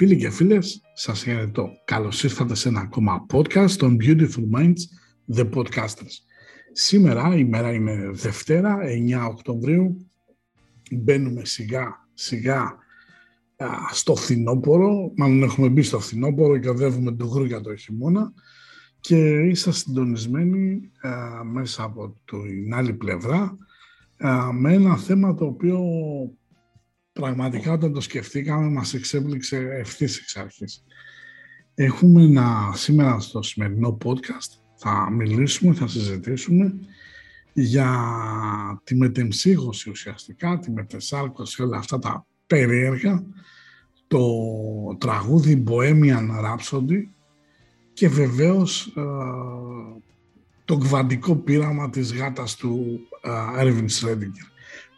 Φίλοι και φίλες, σας χαιρετώ. Καλώς ήρθατε σε ένα ακόμα podcast των Beautiful Minds, The Podcasters. Σήμερα, η μέρα είναι Δευτέρα, 9 Οκτωβρίου. Μπαίνουμε σιγά σιγά στο φθινόπωρο, μάλλον έχουμε μπει στο φθινόπωρο και οδεύουμε το για το χειμώνα και είσαστε συντονισμένοι μέσα από την άλλη πλευρά με ένα θέμα το οποίο πραγματικά όταν το σκεφτήκαμε μας εξέπληξε ευθύς εξ αρχής. Έχουμε ένα, σήμερα στο σημερινό podcast θα μιλήσουμε, θα συζητήσουμε για τη μετεμψύχωση ουσιαστικά, τη μετεσάλκωση, όλα αυτά τα περίεργα, το τραγούδι Bohemian Rhapsody και βεβαίως ε, το κβαντικό πείραμα της γάτας του ε, Erwin Schrödinger.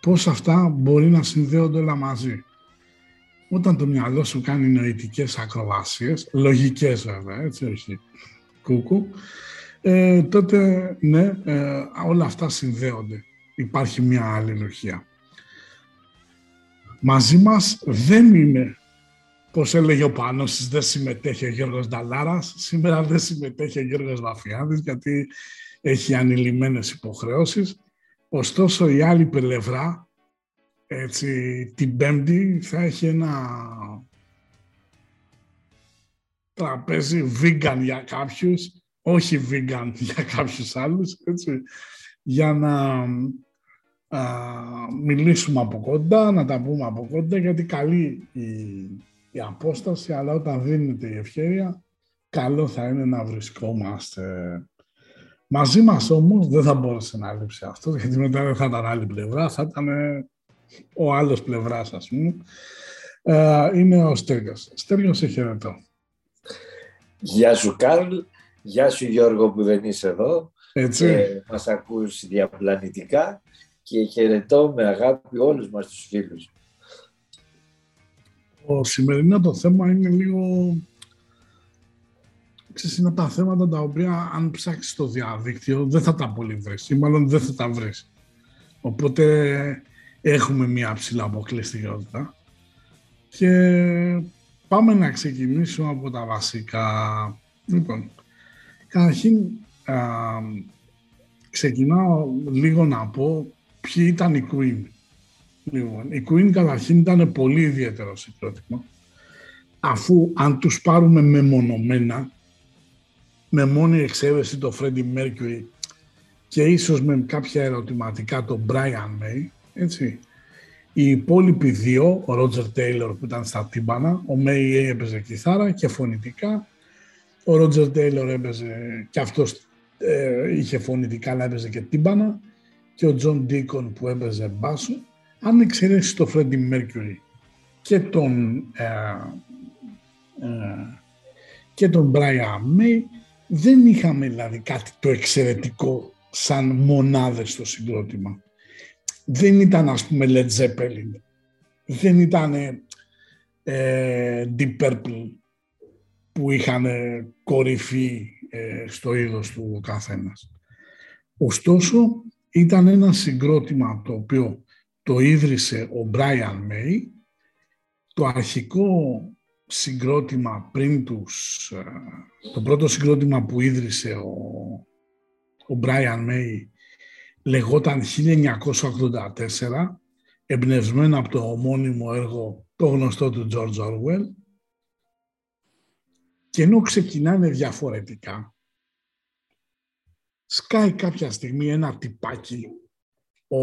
Πώς αυτά μπορεί να συνδέονται όλα μαζί. Όταν το μυαλό σου κάνει νοητικές ακροβασίες, λογικές βέβαια, έτσι όχι κούκου, ε, τότε ναι, ε, όλα αυτά συνδέονται. Υπάρχει μια αλληλουχία. Μαζί μας δεν είναι, πώς έλεγε ο Πάνος, δεν συμμετέχει ο Γιώργος Νταλάρας. Σήμερα δεν συμμετέχει ο Γιώργος Βαφιάδης γιατί έχει ανηλυμένες υποχρεώσεις. Ωστόσο η άλλη πλευρά, έτσι, την Πέμπτη θα έχει ένα τραπέζι vegan για κάποιους όχι vegan για κάποιους άλλους, έτσι, για να μιλήσουμε από κοντά, να τα πούμε από κοντά, γιατί καλή η, η απόσταση, αλλά όταν δίνεται η ευκαιρία, καλό θα είναι να βρισκόμαστε. Μαζί μας όμως δεν θα μπορούσε να λείψει αυτό, γιατί μετά δεν θα ήταν άλλη πλευρά, θα ήταν ο άλλος πλευράς, ας πούμε. είναι ο Στέργος. Στέργος, σε χαιρετώ. Γεια σου, Καρλ. Γεια σου Γιώργο που δεν είσαι εδώ. Έτσι. Και μας ακούς διαπλανητικά και χαιρετώ με αγάπη όλους μας τους φίλους. Το σημερινό το θέμα είναι λίγο... Ξέρεις, είναι τα θέματα τα οποία αν ψάξεις στο διαδίκτυο δεν θα τα πολύ βρεις ή μάλλον δεν θα τα βρεις. Οπότε έχουμε μια ψηλά αποκλειστικότητα και πάμε να ξεκινήσουμε από τα βασικά. Λοιπόν, Καταρχήν, ξεκινάω λίγο να πω ποιοι ήταν οι Queen. Λοιπόν, οι Queen καταρχήν ήταν πολύ ιδιαίτερο συγκρότημα, αφού αν τους πάρουμε μεμονωμένα, με μόνη εξαίρεση το Freddie Mercury και ίσως με κάποια ερωτηματικά το Brian May, έτσι, οι υπόλοιποι δύο, ο Roger Taylor που ήταν στα τύμπανα, ο May έπαιζε κιθάρα και φωνητικά. Ο Ρότζερ Τέιλορ έπαιζε και αυτός ε, είχε φωνητικά αλλά έπαιζε και τύμπανα. Και ο Τζον Ντίκον που έπαιζε μπάσο. Αν εξαιρέσεις το Φρέντι Μέρκιουρι και τον, ε, ε, και τον Brian May δεν είχαμε δηλαδή κάτι το εξαιρετικό σαν μονάδες στο συγκρότημα. Δεν ήταν ας πούμε Led Zeppelin, δεν ήταν ε, Deep Purple, που είχαν κορυφή ε, στο είδος του ο καθένας. Ωστόσο, ήταν ένα συγκρότημα το οποίο το ίδρυσε ο Brian May, το αρχικό συγκρότημα πριν τους, ε, το πρώτο συγκρότημα που ίδρυσε ο, ο Brian May λεγόταν 1984, εμπνευσμένο από το ομώνυμο έργο το γνωστό του George Orwell. Και ενώ ξεκινάνε διαφορετικά, σκάει κάποια στιγμή ένα τυπάκι, ο,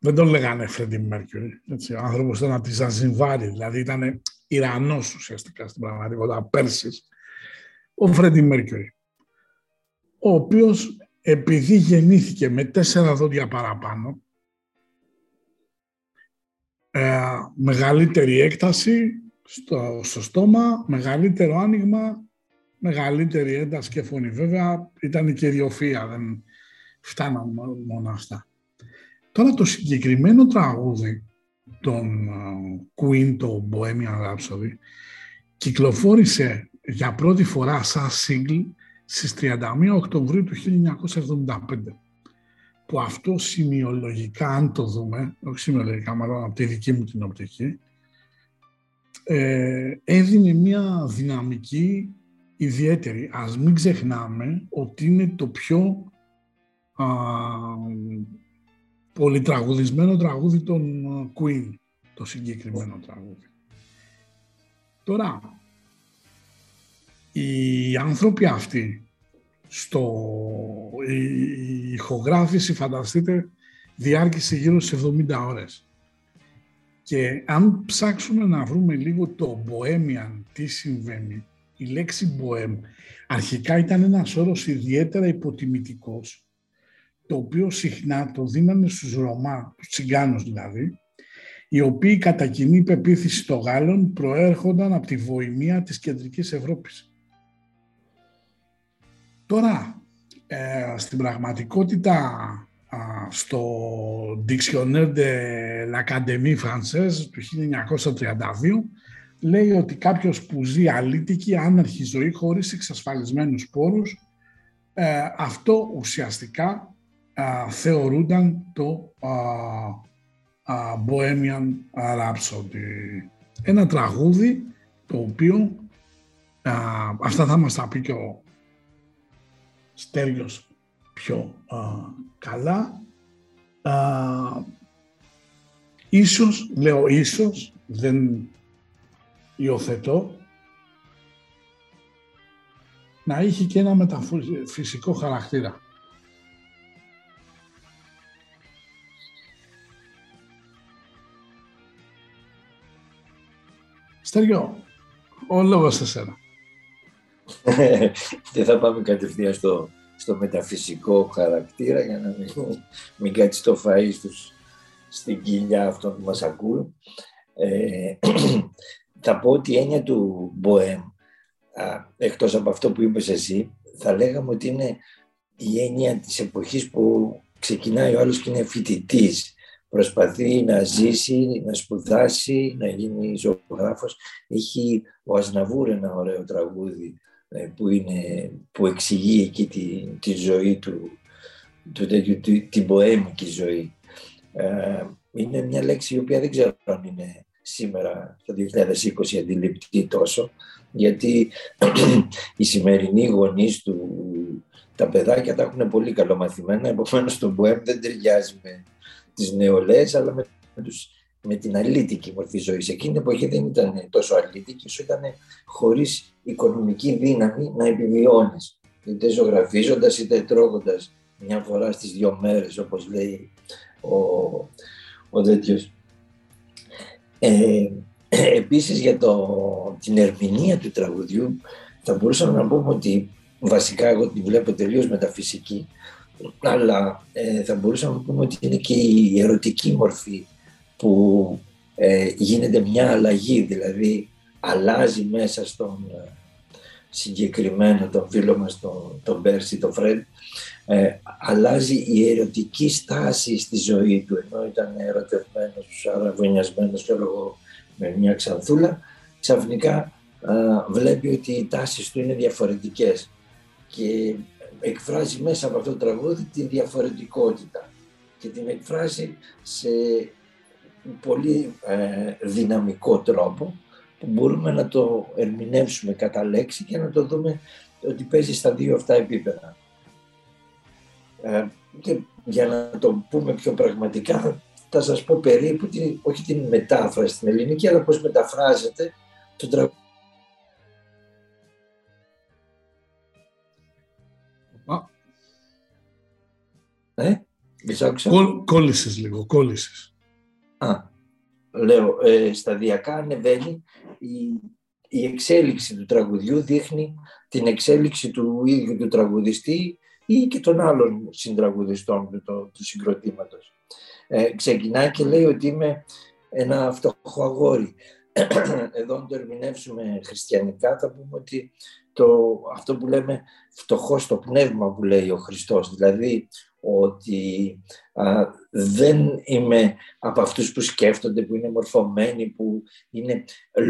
δεν τον λέγανε Φρέντι Μέρκιουρι, έτσι, ο άνθρωπος ήταν από τη Ζανζιβάρη, δηλαδή ήταν Ιρανός ουσιαστικά στην πραγματικότητα, Πέρσης, ο Φρέντι Μέρκιουρι, ο οποίος επειδή γεννήθηκε με τέσσερα δόντια παραπάνω, ε, μεγαλύτερη έκταση, στο, στο στόμα, μεγαλύτερο άνοιγμα, μεγαλύτερη ένταση και φωνή. Βέβαια ήταν και ιδιοφία, δεν φτάναν μόνο αυτά. Τώρα το συγκεκριμένο τραγούδι των Queen, το Bohemian Rhapsody, κυκλοφόρησε για πρώτη φορά σαν single στις 31 Οκτωβρίου του 1975 που αυτό σημειολογικά, αν το δούμε, όχι σημειολογικά, μάλλον από τη δική μου την οπτική, ε, έδινε μια δυναμική ιδιαίτερη. Ας μην ξεχνάμε ότι είναι το πιο α, πολυτραγουδισμένο τραγούδι των Queen, το συγκεκριμένο τραγούδι. Τώρα, οι άνθρωποι αυτοί στο, η ηχογράφηση, φανταστείτε, διάρκησε γύρω στις 70 ώρες. Και αν ψάξουμε να βρούμε λίγο το Bohemian, τι συμβαίνει, η λέξη Bohem αρχικά ήταν ένας όρος ιδιαίτερα υποτιμητικός, το οποίο συχνά το δίνανε στους Ρωμά, τους Τσιγκάνους δηλαδή, οι οποίοι κατά κοινή πεποίθηση των Γάλλων προέρχονταν από τη βοημία της κεντρικής Ευρώπης. Τώρα, ε, στην πραγματικότητα, στο Dictionnaire de l'Académie Française του 1932, λέει ότι κάποιος που ζει αλήτικη, άναρχη ζωή, χωρίς εξασφαλισμένους πόρους, ε, αυτό ουσιαστικά θεωρούνταν το Bohemian Rhapsody. Ένα τραγούδι το οποίο, αυτά θα μας τα πει και ο Στέργιος πιο καλά. Α, ίσως, λέω ίσως, δεν υιοθετώ, να είχε και ένα μεταφυσικό χαρακτήρα. Στέργιο, ο λόγος σε σένα. Δεν θα πάμε κατευθείαν στο, στο μεταφυσικό χαρακτήρα για να μην, μην κάτσεις το φαΐ στους, στην κοιλιά αυτών που μας ακούν. Ε, θα πω ότι η έννοια του Μποέμ, εκτός από αυτό που είπες εσύ, θα λέγαμε ότι είναι η έννοια της εποχής που ξεκινάει ο άλλος και είναι φοιτητής. Προσπαθεί να ζήσει, να σπουδάσει, να γίνει ζωγράφος. Έχει ο Ασναβούρ ένα ωραίο τραγούδι ε, που, είναι, που εξηγεί εκεί τη, τη ζωή του, του, του, την ποέμικη ζωή. Ε, είναι μια λέξη η οποία δεν ξέρω αν είναι σήμερα το 2020 αντιληπτή τόσο, γιατί οι σημερινοί γονείς του, τα παιδάκια τα έχουν πολύ καλομαθημένα, επομένως το Μποέμ δεν ταιριάζει με τις νεολαίες, αλλά με, τους, με την αλήτικη μορφή ζωής. Εκείνη την εποχή δεν ήταν τόσο αλήτικη, όσο ήταν χωρίς οικονομική δύναμη να επιβιώνεις, είτε ζωγραφίζοντας είτε τρώγοντας μια φορά στις δύο μέρες, όπως λέει ο, ο τέτοιος. Ε, επίσης για το, την ερμηνεία του τραγουδιού θα μπορούσαμε να πούμε ότι βασικά εγώ τη βλέπω τελείως μεταφυσική αλλά ε, θα μπορούσαμε να πούμε ότι είναι και η ερωτική μορφή που ε, γίνεται μια αλλαγή, δηλαδή αλλάζει μέσα στον ε, συγκεκριμένο τον φίλο μας, τον, τον Πέρσι, τον Φρέντ, ε, αλλάζει η ερωτική στάση στη ζωή του, ενώ ήταν ερωτευμένος, αραβωνιασμένος και λόγω με μια ξανθούλα, ξαφνικά βλέπει ότι οι τάσεις του είναι διαφορετικές. Και εκφράζει μέσα από αυτό το τραγούδι τη διαφορετικότητα και την εκφράζει σε πολύ ε, δυναμικό τρόπο που μπορούμε να το ερμηνεύσουμε κατά λέξη και να το δούμε ότι παίζει στα δύο αυτά επίπεδα. Ε, και για να το πούμε πιο πραγματικά θα σας πω περίπου, όχι την μετάφραση στην ελληνική, αλλά πώς μεταφράζεται το τραγούδι. Ε, Κόλλησες λίγο, κόλλησες. Α, λέω, ε, σταδιακά ανεβαίνει η, η εξέλιξη του τραγουδιού δείχνει την εξέλιξη του ίδιου του τραγουδιστή ή και των άλλων συντραγουδιστών του, του, του συγκροτήματος. Ε, ξεκινάει και λέει ότι είμαι ένα φτωχό αγόρι. Εδώ αν το ερμηνεύσουμε χριστιανικά θα πούμε ότι το, αυτό που λέμε φτωχό στο πνεύμα που λέει ο Χριστός, δηλαδή ότι δεν είμαι από αυτούς που σκέφτονται, που είναι μορφωμένοι, που είναι,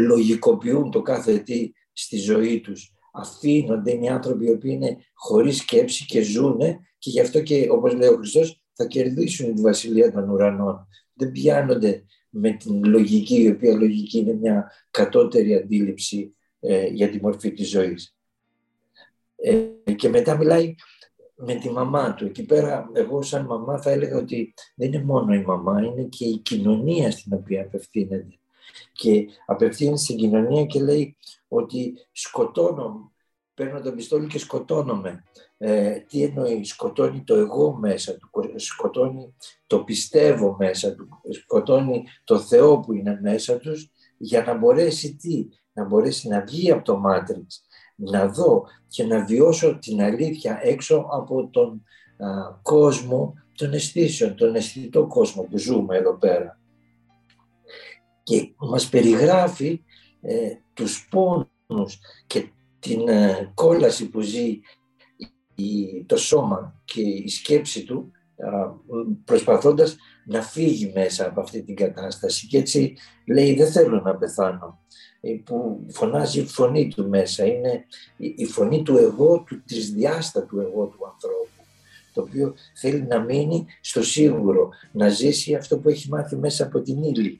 λογικοποιούν το κάθε τι στη ζωή τους. Αφήνονται, είναι άνθρωποι οι οποίοι είναι χωρίς σκέψη και ζούνε και γι' αυτό και όπως λέει ο Χριστός θα κερδίσουν τη βασιλεία των ουρανών. Δεν πιάνονται με την λογική, η οποία λογική είναι μια κατώτερη αντίληψη ε, για τη μορφή της ζωής. Ε, και μετά μιλάει με τη μαμά του. Εκεί πέρα εγώ σαν μαμά θα έλεγα ότι δεν είναι μόνο η μαμά, είναι και η κοινωνία στην οποία απευθύνεται. Και απευθύνεται στην κοινωνία και λέει ότι σκοτώνω, παίρνω το πιστόλι και σκοτώνομαι. Ε, τι εννοεί, σκοτώνει το εγώ μέσα του, σκοτώνει το πιστεύω μέσα του, σκοτώνει το Θεό που είναι μέσα τους για να μπορέσει τι, να μπορέσει να βγει από το μάτριξ, να δω και να βιώσω την αλήθεια έξω από τον κόσμο των αισθήσεων, τον αισθητό κόσμο που ζούμε εδώ πέρα. Και μας περιγράφει ε, τους πόνους και την ε, κόλαση που ζει το σώμα και η σκέψη του προσπαθώντας να φύγει μέσα από αυτή την κατάσταση. Και έτσι λέει δεν θέλω να πεθάνω ε, που φωνάζει η φωνή του μέσα. Είναι η φωνή του εγώ, του τρισδιάστατου εγώ του ανθρώπου το οποίο θέλει να μείνει στο σίγουρο, να ζήσει αυτό που έχει μάθει μέσα από την ύλη.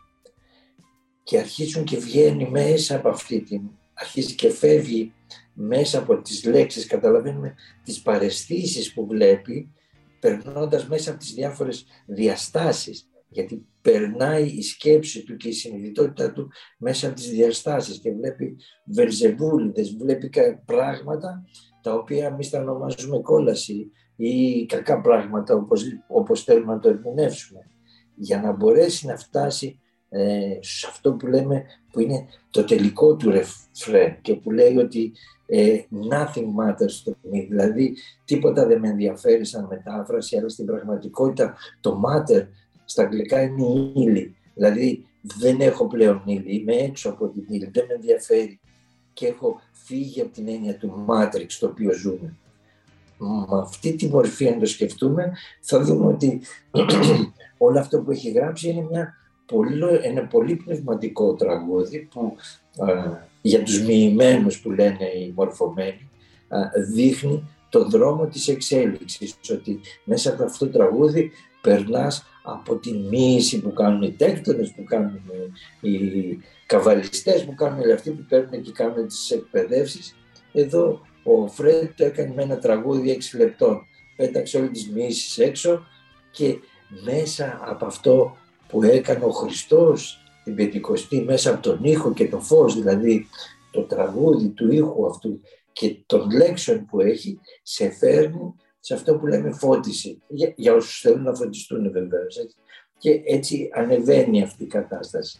Και αρχίζουν και βγαίνει μέσα από αυτή την, αρχίζει και φεύγει μέσα από τις λέξεις, καταλαβαίνουμε τις παρεστήσεις που βλέπει, περνώντας μέσα από τις διάφορες διαστάσεις, γιατί περνάει η σκέψη του και η συνειδητότητά του μέσα από τις διαστάσεις και βλέπει βερζεβούλιδες, βλέπει πράγματα τα οποία εμείς τα ονομάζουμε κόλαση ή κακά πράγματα όπως, όπως θέλουμε να το ερμηνεύσουμε. Για να μπορέσει να φτάσει ε, σε αυτό που λέμε που είναι το τελικό του ρεφρέ και που λέει ότι ε, nothing matters to me, δηλαδή τίποτα δεν με ενδιαφέρει σαν μετάφραση, αλλά στην πραγματικότητα το matter στα αγγλικά είναι η ύλη. Δηλαδή δεν έχω πλέον ύλη, είμαι έξω από την ύλη, δεν με ενδιαφέρει και έχω φύγει από την έννοια του Matrix το οποίο ζούμε. Με αυτή τη μορφή αν το σκεφτούμε θα δούμε ότι όλο αυτό που έχει γράψει είναι μια πολύ, ένα πολύ πνευματικό τραγούδι που για τους μοιημένους που λένε οι μορφωμένοι δείχνει τον δρόμο της εξέλιξης ότι μέσα από αυτό το τραγούδι περνάς από τη μίση που κάνουν οι τέκτονες, που κάνουν οι καβαλιστές, που κάνουν αυτοί που παίρνουν και κάνουν τις εκπαιδεύσεις. Εδώ ο Φρέντ το έκανε με ένα τραγούδι 6 λεπτών. Πέταξε όλες τις μίσεις έξω και μέσα από αυτό που έκανε ο Χριστός την Πεντηκοστή μέσα από τον ήχο και το φως, δηλαδή το τραγούδι του ήχου αυτού και των λέξεων που έχει, σε φέρνει σε αυτό που λέμε φώτιση, για, για όσους θέλουν να φωτιστούν βεβαίως. Και έτσι ανεβαίνει αυτή η κατάσταση.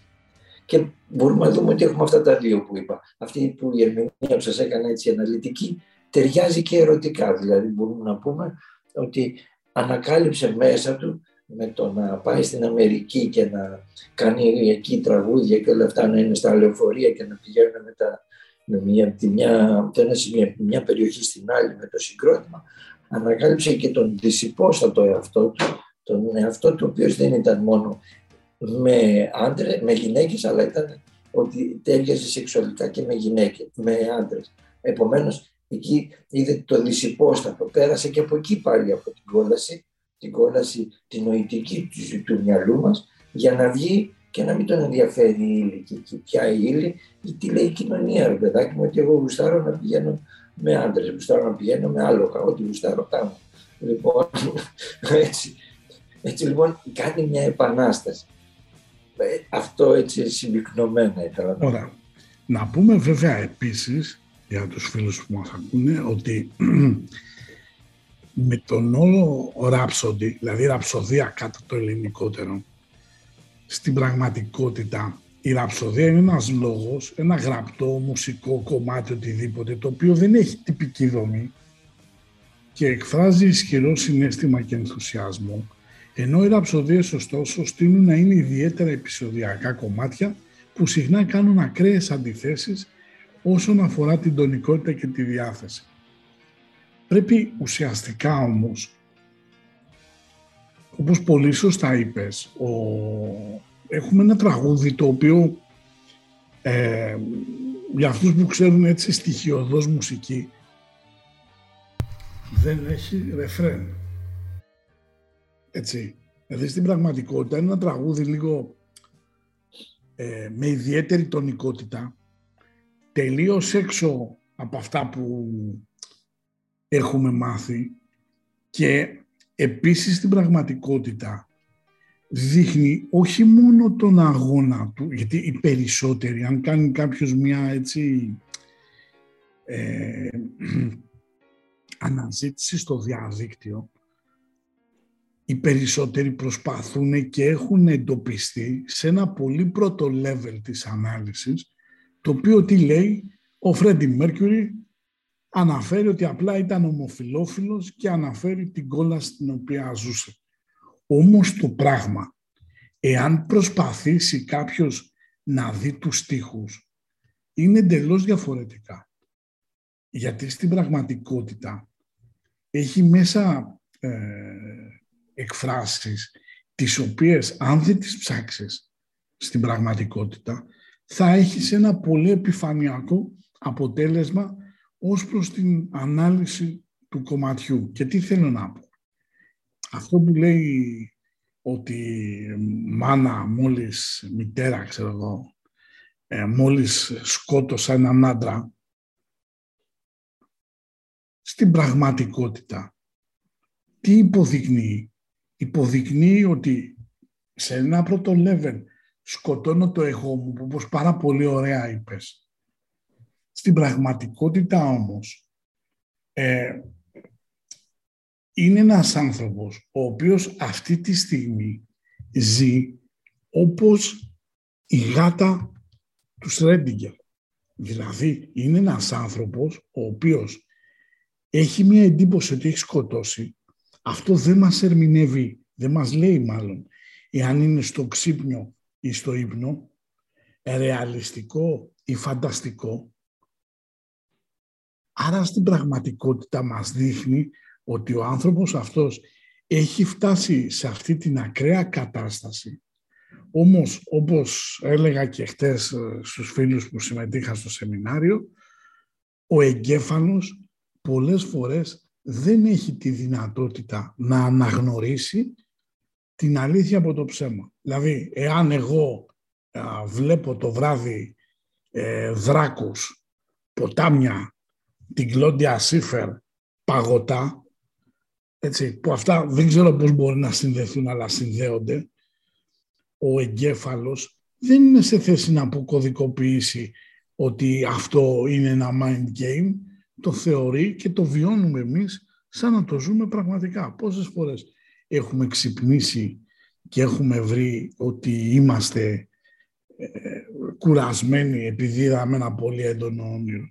Και μπορούμε να δούμε ότι έχουμε αυτά τα δύο που είπα. Αυτή που η ερμηνεία που σας έκανα έτσι αναλυτική ταιριάζει και ερωτικά. Δηλαδή μπορούμε να πούμε ότι ανακάλυψε μέσα του με το να πάει στην Αμερική και να κάνει εκεί τραγούδια και όλα αυτά να είναι στα λεωφορεία και να πηγαίνουν μετά με μια, τη μια, το ένα σημείο, μια περιοχή στην άλλη με το συγκρότημα, ανακάλυψε και τον δυσυπόστατο εαυτό του, τον εαυτό του ο οποίος δεν ήταν μόνο με άντρες, με γυναίκες, αλλά ήταν ότι τέριαζε σεξουαλικά και με γυναίκες, με άντρες. Επομένως, εκεί είδε το δυσυπόστατο. Πέρασε και από εκεί πάλι από την κόλαση την κόλαση την νοητική του, του μυαλού μας για να βγει και να μην τον ενδιαφέρει η ύλη και, και ποια η ύλη ή τι λέει η κοινωνία ρε παιδάκι μου ότι εγώ γουστάρω να πηγαίνω με άντρες, γουστάρω να πηγαίνω με άλογα, ό,τι γουστάρω κάνω. Λοιπόν, έτσι, έτσι λοιπόν κάνει μια επανάσταση. Ε, αυτό έτσι συμπυκνωμένα ήθελα να Ωραία. Να πούμε βέβαια επίσης για τους φίλους που μας ακούνε ότι με τον όλο ράψοντι, δηλαδή ραψοδία κάτω το ελληνικότερο, στην πραγματικότητα η ραψοδία είναι ένας λόγος, ένα γραπτό, μουσικό κομμάτι, οτιδήποτε, το οποίο δεν έχει τυπική δομή και εκφράζει ισχυρό συνέστημα και ενθουσιασμό, ενώ οι ραψοδίες ωστόσο στείλουν να είναι ιδιαίτερα επεισοδιακά κομμάτια που συχνά κάνουν ακραίες αντιθέσεις όσον αφορά την τονικότητα και τη διάθεση. Πρέπει ουσιαστικά όμως, όπως πολύ σωστά είπες, ο... έχουμε ένα τραγούδι το οποίο ε, για αυτούς που ξέρουν έτσι στοιχειοδός μουσική δεν έχει ρεφρέν. Έτσι. Δηλαδή στην πραγματικότητα είναι ένα τραγούδι λίγο ε, με ιδιαίτερη τονικότητα, τελείως έξω από αυτά που έχουμε μάθει και επίσης στην πραγματικότητα δείχνει όχι μόνο τον αγώνα του, γιατί οι περισσότεροι, αν κάνει κάποιος μια έτσι ε, αναζήτηση στο διαδίκτυο, οι περισσότεροι προσπαθούν και έχουν εντοπιστεί σε ένα πολύ πρώτο level της ανάλυσης, το οποίο τι λέει, ο Φρέντι Μέρκιουρι αναφέρει ότι απλά ήταν ομοφιλόφιλος και αναφέρει την κόλαση στην οποία ζούσε. Όμως το πράγμα, εάν προσπαθήσει κάποιος να δει τους στίχους, είναι εντελώς διαφορετικά. Γιατί στην πραγματικότητα έχει μέσα ε, εκφράσεις τις οποίες αν δεν τις ψάξεις στην πραγματικότητα θα έχεις ένα πολύ επιφανειακό αποτέλεσμα ως προς την ανάλυση του κομματιού. Και τι θέλω να πω. Αυτό που λέει ότι μάνα μόλις μητέρα, ξέρω εγώ, ε, μόλις σκότωσα έναν άντρα, στην πραγματικότητα τι υποδεικνύει; Υποδεικνύει ότι σε ένα πρώτο level σκοτώνω το εγώ μου, όπως πάρα πολύ ωραία είπες. Στην πραγματικότητα όμως, ε, είναι ένας άνθρωπος ο οποίος αυτή τη στιγμή ζει όπως η γάτα του Σρέντιγκερ. Δηλαδή είναι ένας άνθρωπος ο οποίος έχει μια εντύπωση ότι έχει σκοτώσει. Αυτό δεν μας ερμηνεύει, δεν μας λέει μάλλον, εάν είναι στο ξύπνιο ή στο ύπνο, ρεαλιστικό ή φανταστικό. Άρα στην πραγματικότητα μας δείχνει ότι ο άνθρωπος αυτός έχει φτάσει σε αυτή την ακραία κατάσταση. Όμως, όπως έλεγα και χτες ε, στους φίλους που συμμετείχα στο σεμινάριο, ο εγκέφαλος πολλές φορές δεν έχει τη δυνατότητα να αναγνωρίσει την αλήθεια από το ψέμα. Δηλαδή, εάν εγώ βλέπω το βράδυ ε, δράκους, ποτάμια, την Κλόντια Σίφερ, παγωτά, έτσι, που αυτά δεν ξέρω πώς μπορεί να συνδεθούν, αλλά συνδέονται, ο εγκέφαλος δεν είναι σε θέση να αποκωδικοποιήσει ότι αυτό είναι ένα mind game, το θεωρεί και το βιώνουμε εμείς σαν να το ζούμε πραγματικά. Πόσες φορές έχουμε ξυπνήσει και έχουμε βρει ότι είμαστε ε, κουρασμένοι επειδή είδαμε ένα πολύ έντονο όνειρο.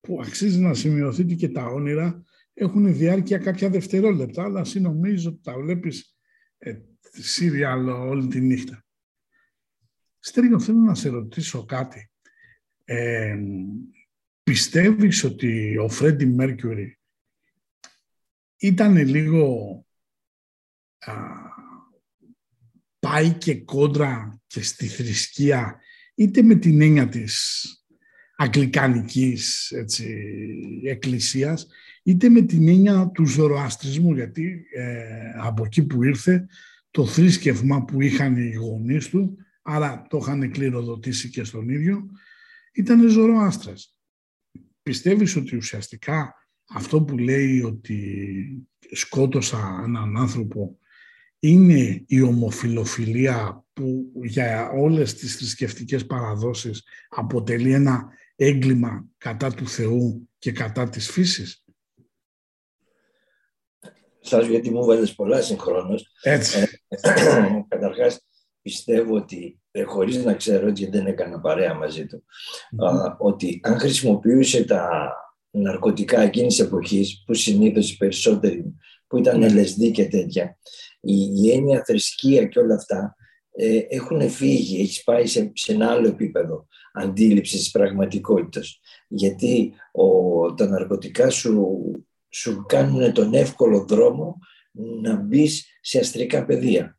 Που αξίζει να σημειωθεί και τα όνειρα έχουν διάρκεια κάποια δευτερόλεπτα, αλλά εσύ νομίζω ότι τα βλέπεις ε, σύριαλ όλη τη νύχτα. Στέργιο, θέλω να σε ρωτήσω κάτι. Ε, πιστεύεις ότι ο Φρέντι Μέρκιουρι ήταν λίγο α, πάει και κόντρα και στη θρησκεία είτε με την έννοια της αγγλικανικής έτσι, εκκλησίας είτε με την έννοια του ζωροαστρισμού γιατί ε, από εκεί που ήρθε το θρήσκευμα που είχαν οι γονείς του άρα το είχαν κληροδοτήσει και στον ίδιο ήταν ζωροάστρες. Πιστεύεις ότι ουσιαστικά αυτό που λέει ότι σκότωσα έναν άνθρωπο είναι η ομοφιλοφιλία που για όλες τις θρησκευτικές παραδόσεις αποτελεί ένα έγκλημα κατά του Θεού και κατά της φύσης; Σας γιατί μου βάλες πολλά συγχρόνως. Έτσι. Ε, καταρχάς πιστεύω ότι ε, χωρίς να ξέρω γιατί δεν έκανα παρέα μαζί του, ότι αν χρησιμοποιούσε τα ναρκωτικά εκείνης εποχής που συνήθως οι περισσότεροι που ήταν LSD και τέτοια, η, η έννοια θρησκεία και όλα αυτά ε, έχουν φύγει, έχεις πάει σε, σε ένα άλλο επίπεδο αντίληψης της πραγματικότητας. Γιατί ο, τα ναρκωτικά σου, σου κάνουν τον εύκολο δρόμο να μπεις σε αστρικά πεδία.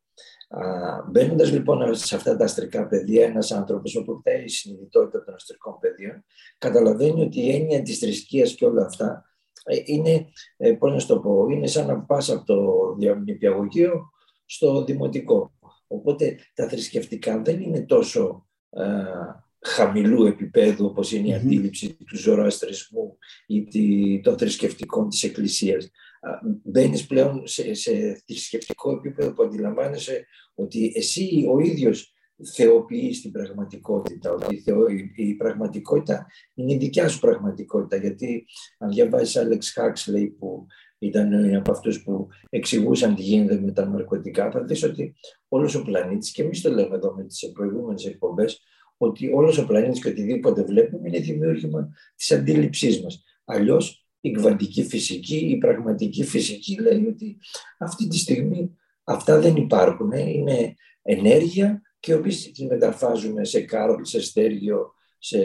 Μπαίνοντας λοιπόν σε αυτά τα αστρικά πεδία, ένας άνθρωπος που αποκτάει η συνειδητότητα των αστρικών πεδίων, καταλαβαίνει ότι η έννοια της θρησκείας και όλα αυτά ε, είναι, ε, πώς να το πω, είναι σαν να πας από το νηπιαγωγείο στο δημοτικό. Οπότε τα θρησκευτικά δεν είναι τόσο χαμηλού επίπεδου όπως είναι η αντίληψη του ζωροαστρισμού ή των θρησκευτικών της Εκκλησίας. Μπαίνεις πλέον σε, σε θρησκευτικό επίπεδο που αντιλαμβάνεσαι ότι εσύ ο ίδιος θεοποιείς την πραγματικότητα, ότι η, η πραγματικότητα είναι η δικιά σου πραγματικότητα. Γιατί αν διαβάζεις Alex Huxley που ήταν από αυτούς που εξηγούσαν τι γίνεται με τα ναρκωτικά, θα δεις ότι όλος ο πλανήτης, και εμείς το λέμε εδώ με τις προηγούμενες εκπομπές, ότι όλος ο πλανήτης και οτιδήποτε βλέπουμε είναι δημιούργημα της αντίληψής μας. Αλλιώς η κβαντική φυσική, η πραγματική φυσική λέει ότι αυτή τη στιγμή αυτά δεν υπάρχουν. Είναι ενέργεια και εμείς τη μεταφράζουμε σε κάρβι, σε στέργιο, σε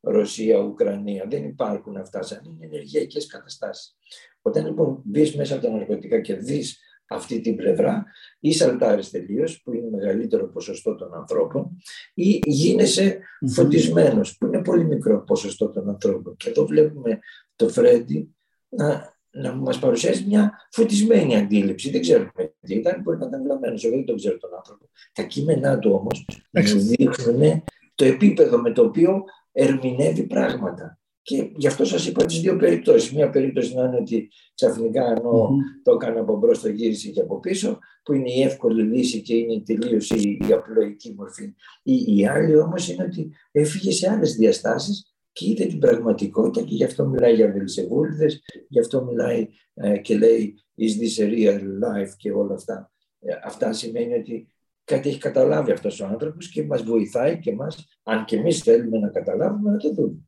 Ρωσία, Ουκρανία. Δεν υπάρχουν αυτά σαν είναι ενεργειακές καταστάσεις. Όταν λοιπόν μπεις μέσα από τα ναρκωτικά και δεις αυτή την πλευρά ή σαλτάρεις τελείως, που είναι μεγαλύτερο ποσοστό των ανθρώπων ή γίνεσαι φωτισμένος που είναι πολύ μικρό ποσοστό των ανθρώπων. Και εδώ βλέπουμε το Φρέντι να, να μας παρουσιάζει μια φωτισμένη αντίληψη. Δεν ξέρουμε τι ήταν, μπορεί να ήταν βλαμμένος εγώ δεν τον ξέρω τον άνθρωπο. Τα κείμενά του όμως μου δείχνουν το επίπεδο με το οποίο ερμηνεύει πράγματα και γι' αυτό σας είπα τις δύο περιπτώσεις. Μία περίπτωση να είναι ότι ξαφνικά ενώ το έκανα από μπρος, το γύρισε και από πίσω, που είναι η εύκολη λύση και είναι τελείως η, η απλοϊκή μορφή. Η, η άλλη όμως είναι ότι έφυγε σε άλλες διαστάσεις και είδε την πραγματικότητα και γι' αυτό μιλάει για βελσεβούλδε, γι' αυτό μιλάει ε, και λέει Is this a real life και όλα αυτά. Ε, αυτά σημαίνει ότι κάτι έχει καταλάβει αυτός ο άνθρωπος και μας βοηθάει και μας, αν και εμείς θέλουμε να καταλάβουμε, να το δούμε.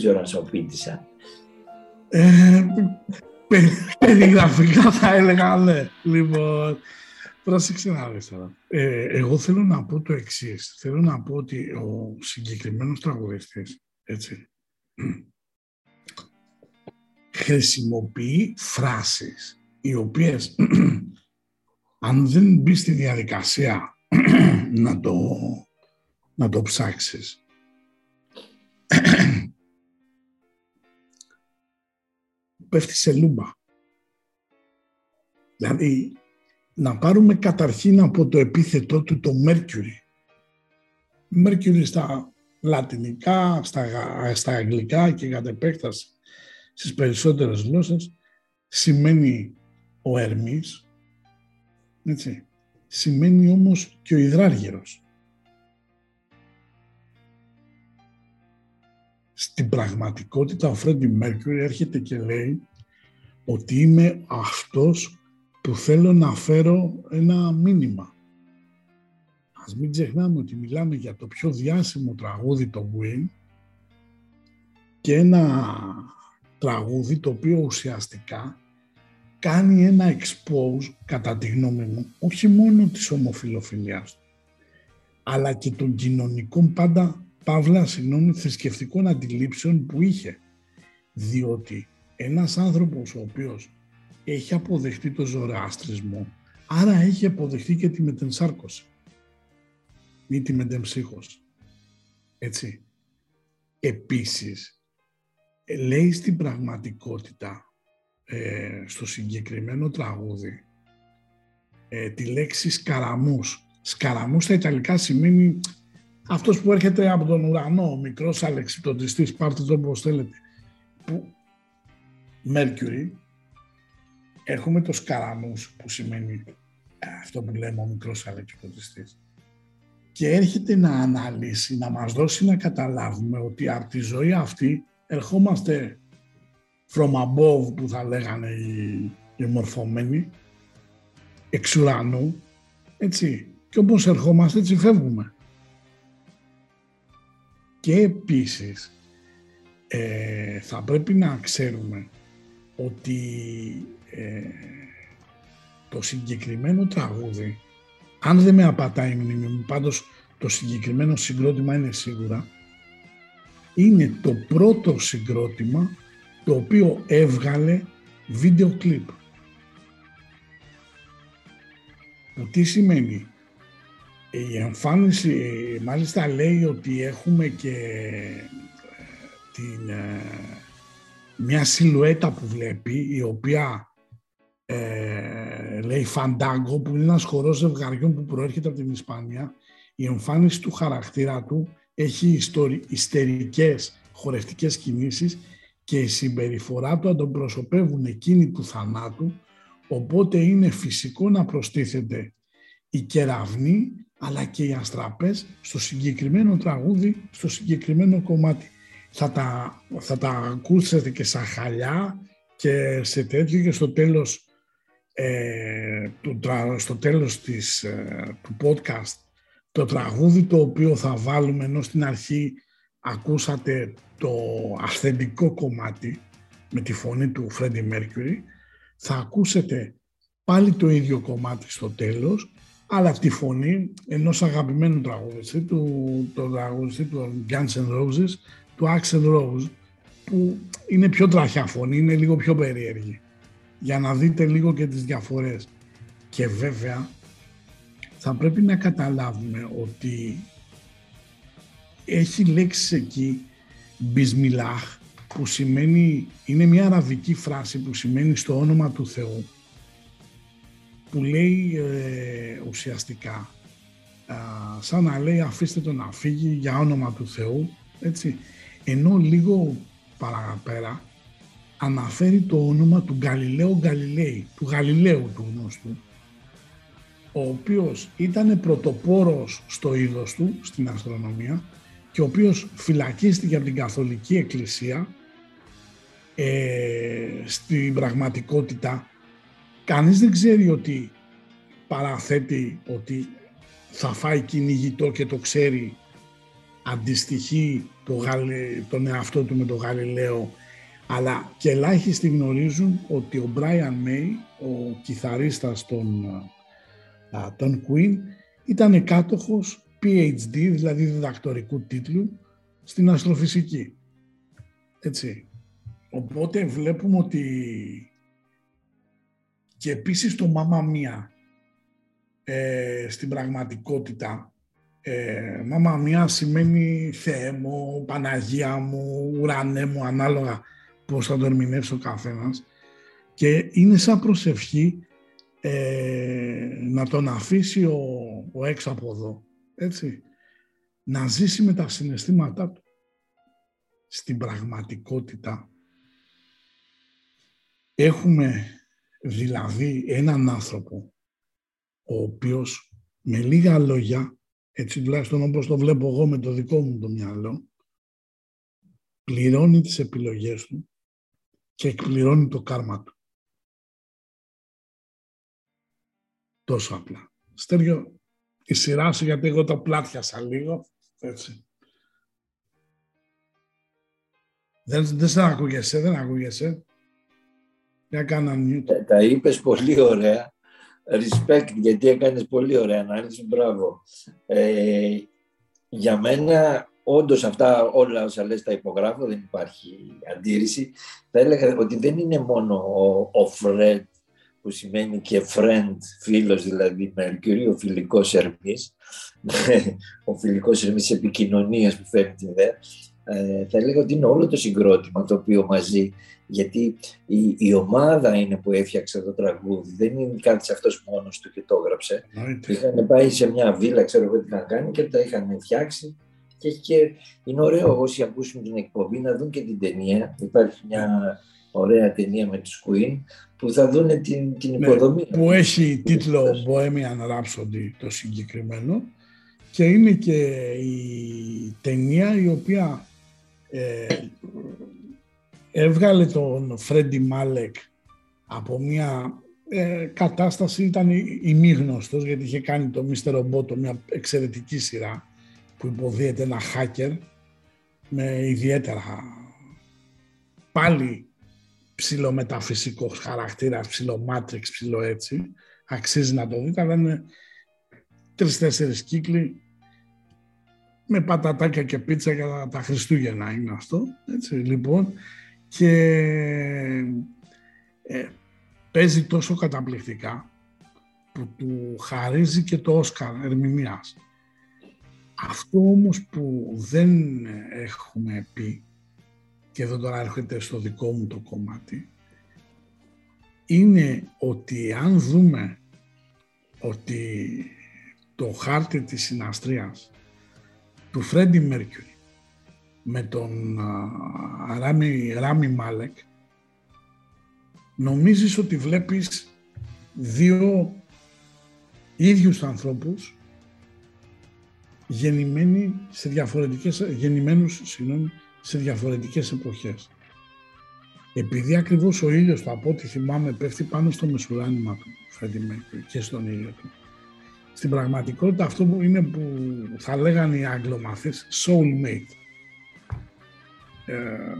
Ξέρω αν σου πίτησα. Ε, πε- περιγραφικά θα έλεγα ναι. Λοιπόν, πρόσεξε να δεις τώρα. Ε, εγώ θέλω να πω το εξής. Θέλω να πω ότι ο συγκεκριμένος τραγουδιστής, έτσι, χρησιμοποιεί φράσεις οι οποίες αν δεν μπει στη διαδικασία να το, να το ψάξεις πέφτει σε λούμπα. Δηλαδή, να πάρουμε καταρχήν από το επίθετό του το Mercury. Mercury στα λατινικά, στα, γα- στα αγγλικά και κατ' επέκταση στις περισσότερες γλώσσες σημαίνει ο Ερμής, έτσι. Σημαίνει όμως και ο υδράργυρος. Στην πραγματικότητα ο Φρέντι Μέρκουρι έρχεται και λέει ότι είμαι αυτός που θέλω να φέρω ένα μήνυμα. Ας μην ξεχνάμε ότι μιλάμε για το πιο διάσημο τραγούδι το Queen και ένα τραγούδι το οποίο ουσιαστικά κάνει ένα expose, κατά τη γνώμη μου, όχι μόνο της ομοφιλοφιλίας του, αλλά και των κοινωνικών πάντα, παύλα, συγγνώμη, θρησκευτικών αντιλήψεων που είχε. Διότι ένας άνθρωπος ο οποίος έχει αποδεχτεί το ζωοαστρισμό, άρα έχει αποδεχτεί και τη μετενσάρκωση ή τη μετεμψύχωση. Έτσι. Επίσης, ε, λέει στην πραγματικότητα ε, στο συγκεκριμένο τραγούδι ε, τη λέξη σκαραμούς. Σκαραμούς στα Ιταλικά σημαίνει αυτός που έρχεται από τον ουρανό, ο μικρός αλεξιπτωτιστής, πάρτε το όπως θέλετε, που Mercury, έχουμε το σκαραμούς που σημαίνει ε, αυτό που λέμε ο μικρός αλεξιπτωτιστής και έρχεται να αναλύσει, να μας δώσει να καταλάβουμε ότι από τη ζωή αυτή ερχόμαστε from above που θα λέγανε οι, οι μορφωμένοι, εξ ουρανού, έτσι. Και όπως ερχόμαστε έτσι φεύγουμε. Και επίσης ε, θα πρέπει να ξέρουμε ότι ε, το συγκεκριμένο τραγούδι, αν δεν με απατάει η μνήμη μου, πάντως το συγκεκριμένο συγκρότημα είναι σίγουρα, είναι το πρώτο συγκρότημα το οποίο έβγαλε βίντεο κλιπ. Που τι σημαίνει; Η εμφάνιση μάλιστα λέει ότι έχουμε και ε, την, ε, μια σιλουέτα που βλέπει η οποία ε, λέει Φαντάγκο που είναι ένας χορός ζευγαριών που προέρχεται από την Ισπανία. Η εμφάνιση του χαρακτήρα του έχει ιστορι, ιστερικές χορευτικές κινήσεις και η συμπεριφορά του αντιπροσωπεύουν εκείνη του θανάτου. Οπότε είναι φυσικό να προστίθεται η κεραυνή αλλά και οι αστραπές στο συγκεκριμένο τραγούδι, στο συγκεκριμένο κομμάτι. Θα τα, θα τα ακούσετε και σαν χαλιά και σε τέτοιο και στο τέλος, ε, του, τρα- στο τέλος της, ε, του podcast το τραγούδι το οποίο θα βάλουμε ενώ στην αρχή ακούσατε το αυθεντικό κομμάτι με τη φωνή του Freddie Mercury θα ακούσετε πάλι το ίδιο κομμάτι στο τέλος αλλά τη φωνή ενός αγαπημένου τραγουδιστή του, το τραγουδιστή του Guns N' Roses του Axel Rose που είναι πιο τραχιά φωνή, είναι λίγο πιο περίεργη. Για να δείτε λίγο και τις διαφορές. Και βέβαια θα πρέπει να καταλάβουμε ότι έχει λέξεις εκεί μπισμιλάχ που σημαίνει, είναι μια αραβική φράση που σημαίνει στο όνομα του Θεού που λέει ε, ουσιαστικά α, σαν να λέει αφήστε τον να φύγει για όνομα του Θεού έτσι. Ενώ λίγο παραπέρα αναφέρει το όνομα του Γαλιλαίου Γαλιλαίη του Γαλιλαίου του γνωστού ο οποίος ήταν πρωτοπόρος στο είδος του, στην αστρονομία και ο οποίος φυλακίστηκε από την Καθολική Εκκλησία ε, στην πραγματικότητα κανείς δεν ξέρει ότι παραθέτει ότι θα φάει κυνηγητό και το ξέρει αντιστοιχεί το Γαλι- τον εαυτό του με τον Γαλιλαίο αλλά και ελάχιστοι γνωρίζουν ότι ο Brian May, ο κιθαρίστας των, α, των Queen, ήταν κάτοχος PhD, δηλαδή διδακτορικού τίτλου, στην αστροφυσική. Έτσι. Οπότε βλέπουμε ότι και επίσης το Μάμα Μία ε, στην πραγματικότητα ε, Μάμα Μία σημαίνει Θεέ μου, Παναγία μου, ουρανέ μου, ανάλογα πώς θα το ερμηνεύσει ο καθένας και είναι σαν προσευχή ε, να τον αφήσει ο, ο έξω από εδώ, έτσι, να ζήσει με τα συναισθήματά του. Στην πραγματικότητα έχουμε δηλαδή έναν άνθρωπο ο οποίος με λίγα λόγια, έτσι τουλάχιστον όπως το βλέπω εγώ με το δικό μου το μυαλό, πληρώνει τις επιλογές του και εκπληρώνει το κάρμα του. Τόσο απλά. Στέργιο, η σειρά σου γιατί εγώ το πλάτιασα λίγο, έτσι. Δεν, δεν σε ακούγεσαι, δεν ακούγεσαι. Για κάνα mute. Τα, τα είπες πολύ ωραία. Respect, γιατί έκανες πολύ ωραία ανάλυση. Μπράβο. Ε, για μένα, όντως αυτά όλα όσα λες τα υπογράφω, δεν υπάρχει αντίρρηση. Θα έλεγα ότι δεν είναι μόνο ο, ο Fred, που σημαίνει και friend, φίλος δηλαδή Mercury, ο φιλικός Ερμής, ο φιλικός Ερμής επικοινωνίας που φέρνει την ιδέα. Ε, θα έλεγα ότι είναι όλο το συγκρότημα το οποίο μαζί γιατί η, η ομάδα είναι που έφτιαξε το τραγούδι, δεν είναι κάτι αυτός μόνος του και το έγραψε. Εννοείται. Είχαν πάει σε μια βίλα, ξέρω εγώ τι είχαν κάνει και τα είχαν φτιάξει. Και, έχει και είναι ωραίο όσοι ακούσουν την εκπομπή να δουν και την ταινία. Υπάρχει μια ωραία ταινία με τους Queen που θα δουν την, την Ναι, υποδομή. που έχει τίτλο Bohemian Rhapsody το συγκεκριμένο και είναι και η ταινία η οποία ε, έβγαλε τον Φρέντι Μάλεκ από μια ε, κατάσταση, ήταν ημίγνωστος γιατί είχε κάνει το Mr. Roboto, μια εξαιρετική σειρά που υποδίεται ένα hacker με ιδιαίτερα πάλι ψιλομεταφυσικός χαρακτήρας, ψιλομάτριξ, ψιλο έτσι. Αξίζει να το δείτε, αλλά είναι τρεις-τέσσερις κύκλοι με πατατάκια και πίτσα για τα Χριστούγεννα είναι αυτό. Έτσι, λοιπόν, και ε, παίζει τόσο καταπληκτικά που του χαρίζει και το Όσκαρ ερμηνείας. Αυτό όμως που δεν έχουμε πει και εδώ τώρα έρχεται στο δικό μου το κομμάτι είναι ότι αν δούμε ότι το χάρτη της συναστρίας του Φρέντι Μέρκιουρι με τον α, Ράμι, Ράμι Μάλεκ νομίζεις ότι βλέπεις δύο ίδιους ανθρώπους γεννημένοι σε διαφορετικές, γεννημένους συγγνώμη, σε διαφορετικές εποχές. Επειδή ακριβώς ο ήλιος του, από ό,τι θυμάμαι, πέφτει πάνω στο μεσουράνημα του Φρέντι Μέρκιουρι και στον ήλιο του. Στην πραγματικότητα αυτό που είναι που θα λέγανε οι Αγγλομαθείς soulmate. Ε,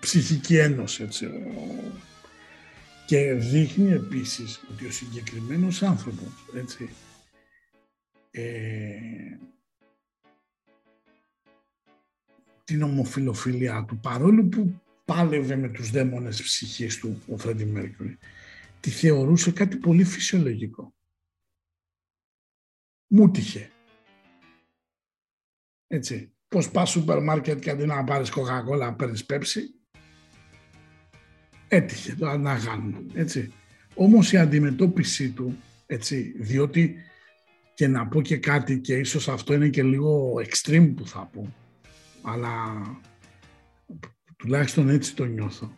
ψυχική ένωση, έτσι. Ο- Και δείχνει επίσης ότι ο συγκεκριμένος άνθρωπος, έτσι, ε, την ομοφιλοφιλία του, παρόλο που πάλευε με τους δαίμονες ψυχής του ο Φρέντι Μέρκιουρι, τη θεωρούσε κάτι πολύ φυσιολογικό. Μου τύχε. Έτσι. Πώς πας σούπερ μάρκετ και αντί να πάρεις κοκακόλα παίρνεις πέψη. Έτυχε το να κάνουν. Έτσι. Όμως η αντιμετώπιση του, έτσι, διότι και να πω και κάτι και ίσως αυτό είναι και λίγο extreme που θα πω, αλλά τουλάχιστον έτσι το νιώθω.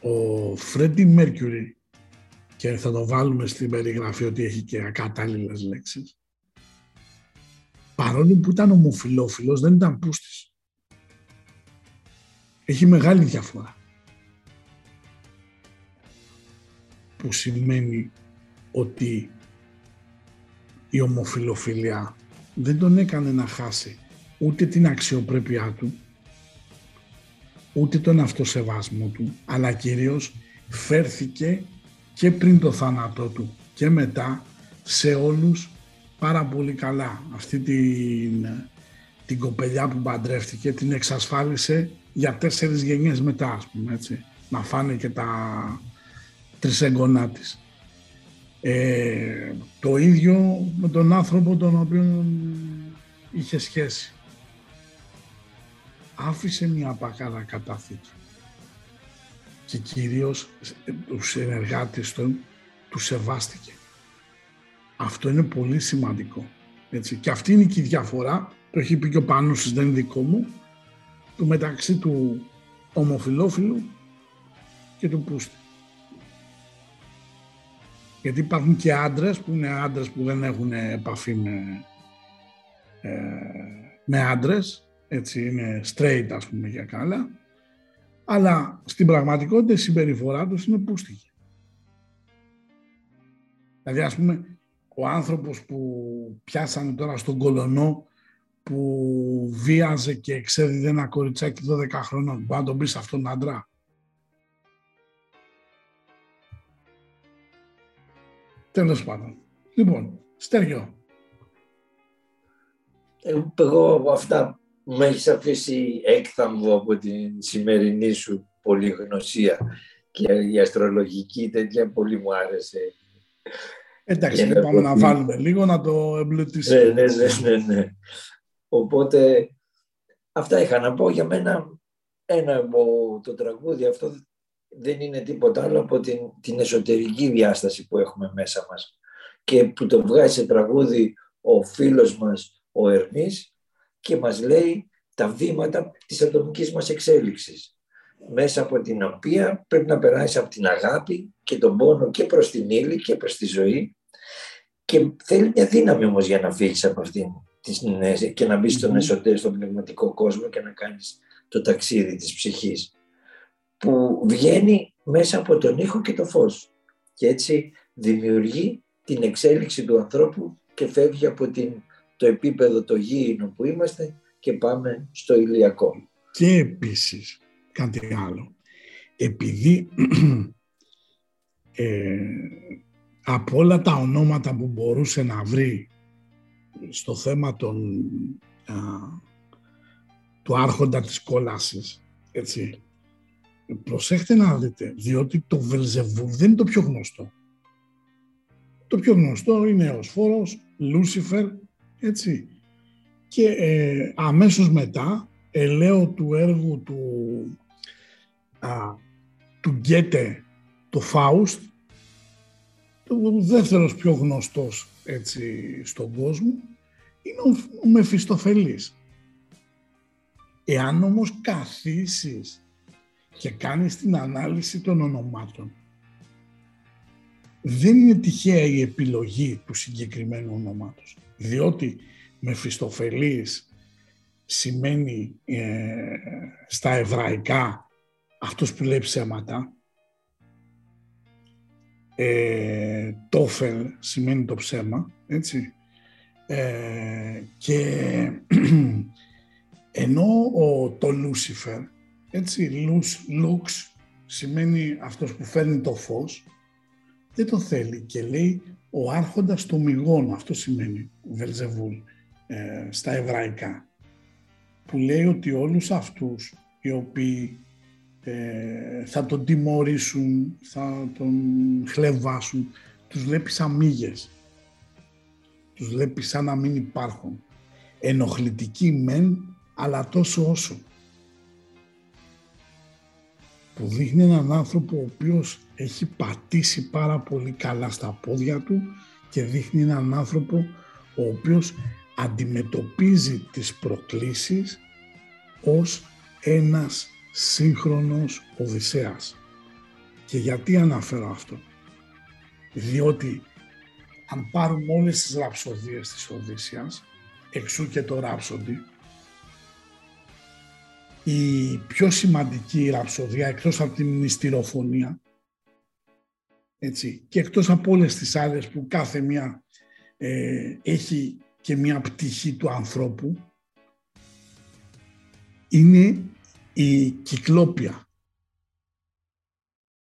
Ο Φρέντι Μέρκιουρι και θα το βάλουμε στην περιγραφή ότι έχει και ακατάλληλες λέξεις. Παρόλο που ήταν ομοφιλόφιλος, δεν ήταν πούστης. Έχει μεγάλη διαφορά. Που σημαίνει ότι η ομοφιλοφιλία δεν τον έκανε να χάσει ούτε την αξιοπρέπειά του, ούτε τον αυτοσεβασμό του, αλλά κυρίως φέρθηκε και πριν το θάνατό του και μετά σε όλους πάρα πολύ καλά. Αυτή την, την κοπελιά που παντρεύτηκε την εξασφάλισε για τέσσερις γενιές μετά, ας πούμε, έτσι. Να φάνε και τα τρισεγγονά της. Ε, το ίδιο με τον άνθρωπο τον οποίο είχε σχέση. Άφησε μια πακάρα κατάθήκη και κυρίως ε, τους συνεργάτες του του σεβάστηκε. Αυτό είναι πολύ σημαντικό. Έτσι. Και αυτή είναι και η διαφορά, το έχει πει και ο Πάνος, δεν είναι δικό μου, του μεταξύ του ομοφιλόφιλου και του πούστη. Γιατί υπάρχουν και άντρες που είναι άντρες που δεν έχουν επαφή με, ε, με άντρες, έτσι είναι straight ας πούμε για καλά, αλλά στην πραγματικότητα η συμπεριφορά τους είναι πούστικη. Δηλαδή ας πούμε ο άνθρωπος που πιάσανε τώρα στον κολονό που βίαζε και εξέδιδε ένα κοριτσάκι 12 χρόνων, μπορεί να τον πεις αυτόν άντρα; Τέλος πάντων. Λοιπόν, Στέργιο, Εγώ από αυτά με έχεις αφήσει έκθαμβο από την σημερινή σου πολυγνωσία και η αστρολογική τέτοια πολύ μου άρεσε. εντάξει, Για να πάμε πω να τι- βάλουμε λίγο να το εμπλουτίσουμε. Ναι, ναι, ναι, ναι, ναι. Οπότε αυτά είχα να πω για μένα ένα από το τραγούδι αυτό δεν είναι τίποτα άλλο από την, την εσωτερική διάσταση που έχουμε μέσα μας και που το βγάζει σε τραγούδι ο φίλος μας ο Ερμής και μας λέει τα βήματα της ατομικής μας εξέλιξης μέσα από την οποία πρέπει να περάσει από την αγάπη και τον πόνο και προς την ύλη και προς τη ζωή και θέλει μια δύναμη όμως για να φύγεις από αυτήν τη συνέση και να μπεις στον Μμμ. εσωτερικό, στον πνευματικό κόσμο και να κάνεις το ταξίδι της ψυχής που βγαίνει μέσα από τον ήχο και το φως και έτσι δημιουργεί την εξέλιξη του ανθρώπου και φεύγει από την το επίπεδο το γήινο που είμαστε και πάμε στο ηλιακό. Και επίσης, κάτι άλλο, επειδή ε, από όλα τα ονόματα που μπορούσε να βρει στο θέμα των, α, του άρχοντα της κόλασης, έτσι, προσέχτε να δείτε, διότι το Βελζεβούλ δεν είναι το πιο γνωστό. Το πιο γνωστό είναι ο Σφόρος, Λούσιφερ, έτσι. Και ε, αμέσως μετά, ελαίο του έργου του, α, του Γκέτε, το Φάουστ, ο δεύτερος πιο γνωστός έτσι, στον κόσμο, είναι ο, ο Μεφιστοφελής. Εάν όμως καθίσεις και κάνεις την ανάλυση των ονομάτων, δεν είναι τυχαία η επιλογή του συγκεκριμένου ονομάτος. Διότι Μεφιστοφελής σημαίνει ε, στα εβραϊκά αυτός που λέει ψέματα. Ε, τόφελ σημαίνει το ψέμα, έτσι. Ε, και ενώ ο, το Λούσιφερ, έτσι, λους, λουξ, σημαίνει αυτός που φέρνει το φως, δεν το θέλει και λέει ο άρχοντας των μυγών, αυτό σημαίνει Βελζεβούλ ε, στα εβραϊκά, που λέει ότι όλους αυτούς οι οποίοι ε, θα τον τιμωρήσουν, θα τον χλεβάσουν, τους βλέπει σαν μύγες. Τους βλέπει σαν να μην υπάρχουν. Ενοχλητικοί μεν, αλλά τόσο όσο. Που δείχνει έναν άνθρωπο ο οποίος έχει πατήσει πάρα πολύ καλά στα πόδια του και δείχνει έναν άνθρωπο ο οποίος αντιμετωπίζει τις προκλήσεις ως ένας σύγχρονος Οδυσσέας. Και γιατί αναφέρω αυτό; Διότι αν πάρουμε όλες τις ραψοδίες της Οδύσσιας, εξού και το ράψοντι, η πιο σημαντική ραψοδία εκτός από την μυστηροφωνία, έτσι, και εκτός από όλες τις άλλες που κάθε μία ε, έχει και μία πτυχή του ανθρώπου, είναι η κυκλόπια.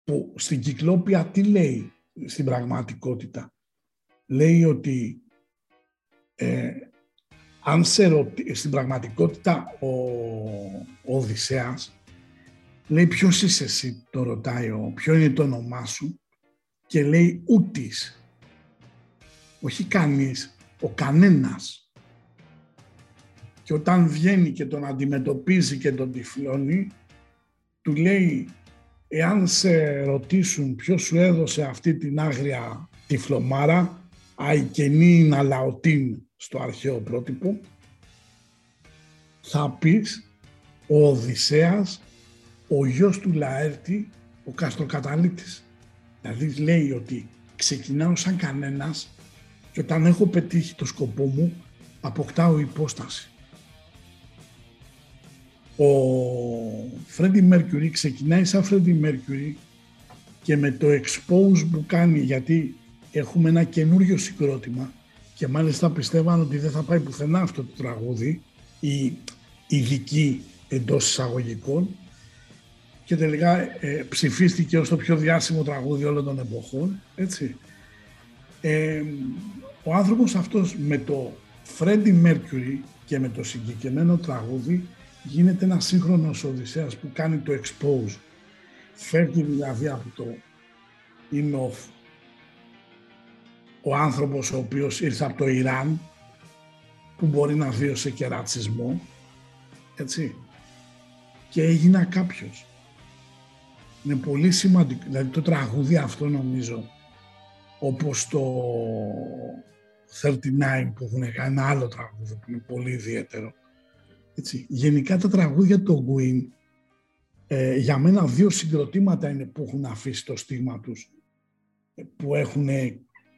Που στην κυκλόπια τι λέει στην πραγματικότητα; Λέει ότι ε, αν σε ρωτη... στην πραγματικότητα ο, ο Οδυσσέας λέει ποιος είσαι εσύ, το ρωτάει ο, ποιο είναι το όνομά σου και λέει ούτης. Όχι κανείς, ο κανένας. Και όταν βγαίνει και τον αντιμετωπίζει και τον τυφλώνει, του λέει εάν σε ρωτήσουν ποιος σου έδωσε αυτή την άγρια τυφλομάρα, αϊκενή λαοτίν στο αρχαίο πρότυπο, θα πεις ο Οδυσσέας, ο γιος του Λαέρτη, ο Καστροκαταλήτης. Δηλαδή λέει ότι ξεκινάω σαν κανένας και όταν έχω πετύχει το σκοπό μου, αποκτάω υπόσταση. Ο Φρέντι Μέρκιουρι ξεκινάει σαν Φρέντι Μέρκιουρι και με το expose που κάνει γιατί έχουμε ένα καινούριο συγκρότημα και μάλιστα πιστεύαν ότι δεν θα πάει πουθενά αυτό το τραγούδι η ειδική εντός εισαγωγικών και τελικά ε, ψηφίστηκε ως το πιο διάσημο τραγούδι όλων των εποχών, έτσι. Ε, ο άνθρωπος αυτός με το Freddie Mercury και με το συγκεκριμένο τραγούδι γίνεται ένας σύγχρονος Οδυσσέας που κάνει το expose. Φεύγει δηλαδή από το είμαι off. Ο άνθρωπος ο οποίος ήρθε από το Ιράν που μπορεί να βίωσε και ρατσισμό, έτσι, και έγινα κάποιος. Είναι πολύ σημαντικό, δηλαδή το τραγούδι αυτό νομίζω, όπως το 39 που έχουν κάνει ένα άλλο τραγούδι που είναι πολύ ιδιαίτερο, έτσι. Γενικά τα τραγούδια του Γκουίν, ε, για μένα δύο συγκροτήματα είναι που έχουν αφήσει το στίγμα τους, ε, που έχουν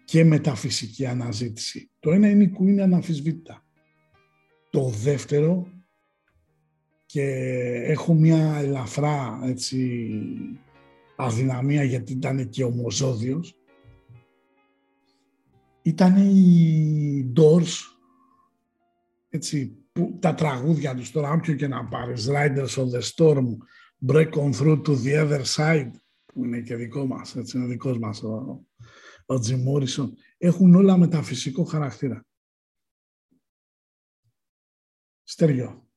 και μεταφυσική αναζήτηση. Το ένα είναι η Queen αναμφισβήτητα. Το δεύτερο, και έχω μια ελαφρά έτσι, αδυναμία γιατί ήταν και ομοζώδιος, ήταν οι Doors έτσι, που, τα τραγούδια τους τώρα, όποιο και να πάρεις, Riders of the Storm, Break on Through to the Other Side, που είναι και δικό μας, έτσι, είναι δικός μας ο, ο Jim Morrison, έχουν όλα μεταφυσικό χαρακτήρα. Στεριό.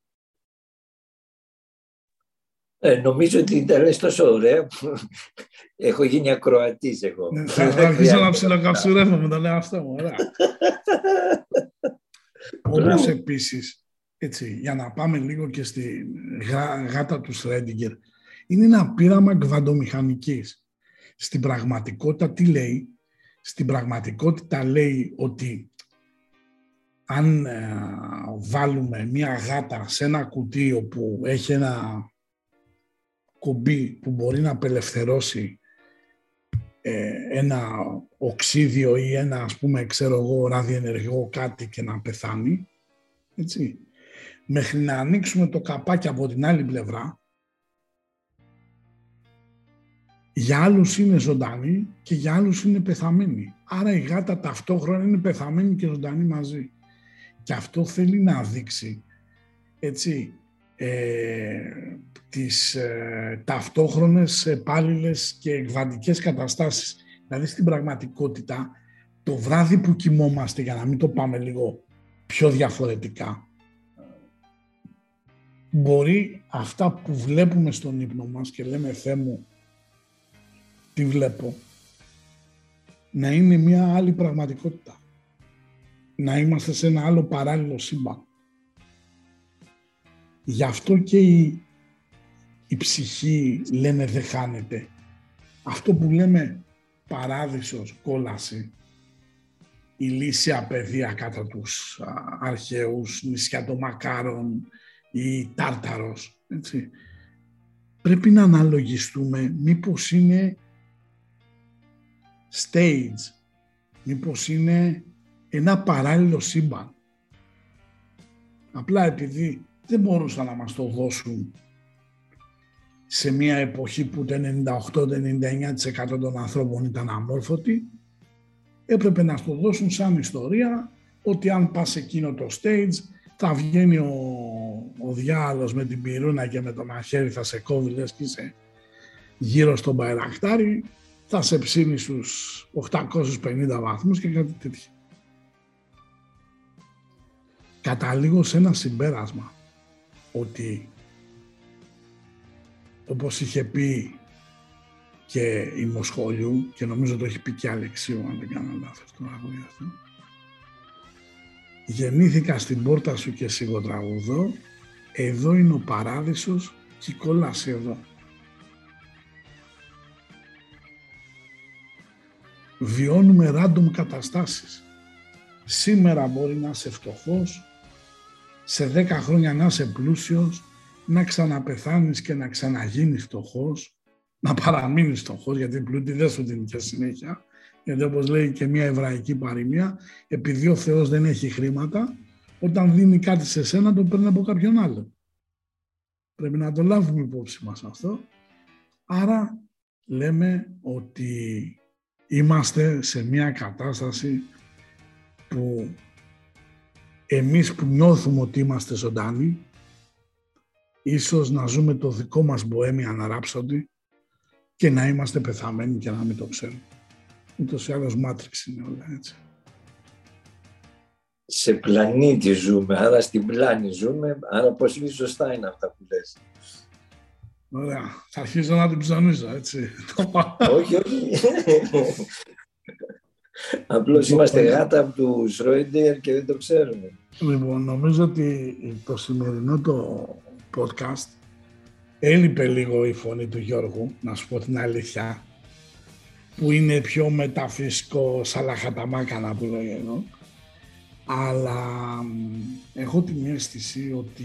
Ε, νομίζω ότι τα λες τόσο ωραία που έχω γίνει ακροατής εγώ. Ναι, θα θα αρχίσω να ψιλοκαψουρεύω με το λέω αυτό μου. Ωραία. Όπως Μπράβο. επίσης, έτσι, για να πάμε λίγο και στη γά- γάτα του Σρέντιγκερ, είναι ένα πείραμα κβαντομηχανικής. Στην πραγματικότητα τι λέει, στην πραγματικότητα λέει ότι αν ε, βάλουμε μία γάτα σε ένα κουτί όπου έχει ένα κουμπί που μπορεί να απελευθερώσει ε, ένα οξύδιο ή ένα ας πούμε ξέρω εγώ ραδιενεργό κάτι και να πεθάνει έτσι μέχρι να ανοίξουμε το καπάκι από την άλλη πλευρά για άλλους είναι ζωντανή και για άλλους είναι πεθαμένη. Άρα η γάτα ταυτόχρονα είναι πεθαμένη και ζωντανή μαζί. Και αυτό θέλει να δείξει έτσι, ε, τις ε, ταυτόχρονες επάλληλες και εκβαντικές καταστάσεις. Δηλαδή στην πραγματικότητα το βράδυ που κοιμόμαστε, για να μην το πάμε λίγο πιο διαφορετικά, μπορεί αυτά που βλέπουμε στον ύπνο μας και λέμε «Θεέ μου, τι βλέπω», να είναι μια άλλη πραγματικότητα. Να είμαστε σε ένα άλλο παράλληλο σύμπαν. Γι' αυτό και η, η ψυχή λέμε δεν χάνεται. Αυτό που λέμε παράδεισος, κόλαση, η λύσια παιδεία κατά τους α, αρχαίους, νησιά των Μακάρων ή Τάρταρος, έτσι. Πρέπει να αναλογιστούμε μήπως είναι stage, μήπως είναι ένα παράλληλο σύμπαν. Απλά επειδή δεν μπορούσαν να μας το δώσουν σε μια εποχή που το 98-99% των ανθρώπων ήταν αμόρφωτοι, έπρεπε να το δώσουν σαν ιστορία ότι αν πας εκείνο το stage θα βγαίνει ο, ο διάλος με την πυρούνα και με το μαχαίρι θα σε κόβει λες και είσαι γύρω στον Μπαϊρακτάρι, θα σε ψήνει στους 850 βαθμούς και κάτι τέτοιο. Καταλήγω σε ένα συμπέρασμα ότι όπως είχε πει και η Μοσχολιού και νομίζω το έχει πει και Αλεξίου αν δεν κάνω λάθος το τραγούδι αυτό γεννήθηκα στην πόρτα σου και σιγοτραγουδώ εδώ είναι ο παράδεισος και κολλάς εδώ βιώνουμε random καταστάσεις σήμερα μπορεί να είσαι φτωχός σε 10 χρόνια να είσαι πλούσιος να ξαναπεθάνεις και να ξαναγίνεις φτωχός, να παραμείνεις φτωχός, γιατί η πλούτη δεν σου δίνει και συνέχεια, γιατί όπως λέει και μια εβραϊκή παροιμία, επειδή ο Θεός δεν έχει χρήματα, όταν δίνει κάτι σε σένα το παίρνει από κάποιον άλλο. Πρέπει να το λάβουμε υπόψη μας αυτό. Άρα λέμε ότι είμαστε σε μια κατάσταση που εμείς που νιώθουμε ότι είμαστε ζωντανοί, ίσως να ζούμε το δικό μας Bohemian Rhapsody και να είμαστε πεθαμένοι και να μην το ξέρουμε. Ούτως ή άλλως Matrix είναι όλα έτσι. Σε πλανήτη ζούμε, άρα στην πλάνη ζούμε, άρα πώς είναι σωστά είναι αυτά που λες. Ωραία. Θα αρχίσω να την ψωνίζω, έτσι. Το πάω. όχι, όχι. Απλώς είμαστε γάτα από του Σρόιντερ και δεν το ξέρουμε. Λοιπόν, νομίζω ότι το σημερινό το podcast έλειπε λίγο η φωνή του Γιώργου, να σου πω την αλήθεια, που είναι πιο μεταφυσικό σαλαχαταμάκανα που λέω εδώ. Αλλά μ, έχω την αίσθηση ότι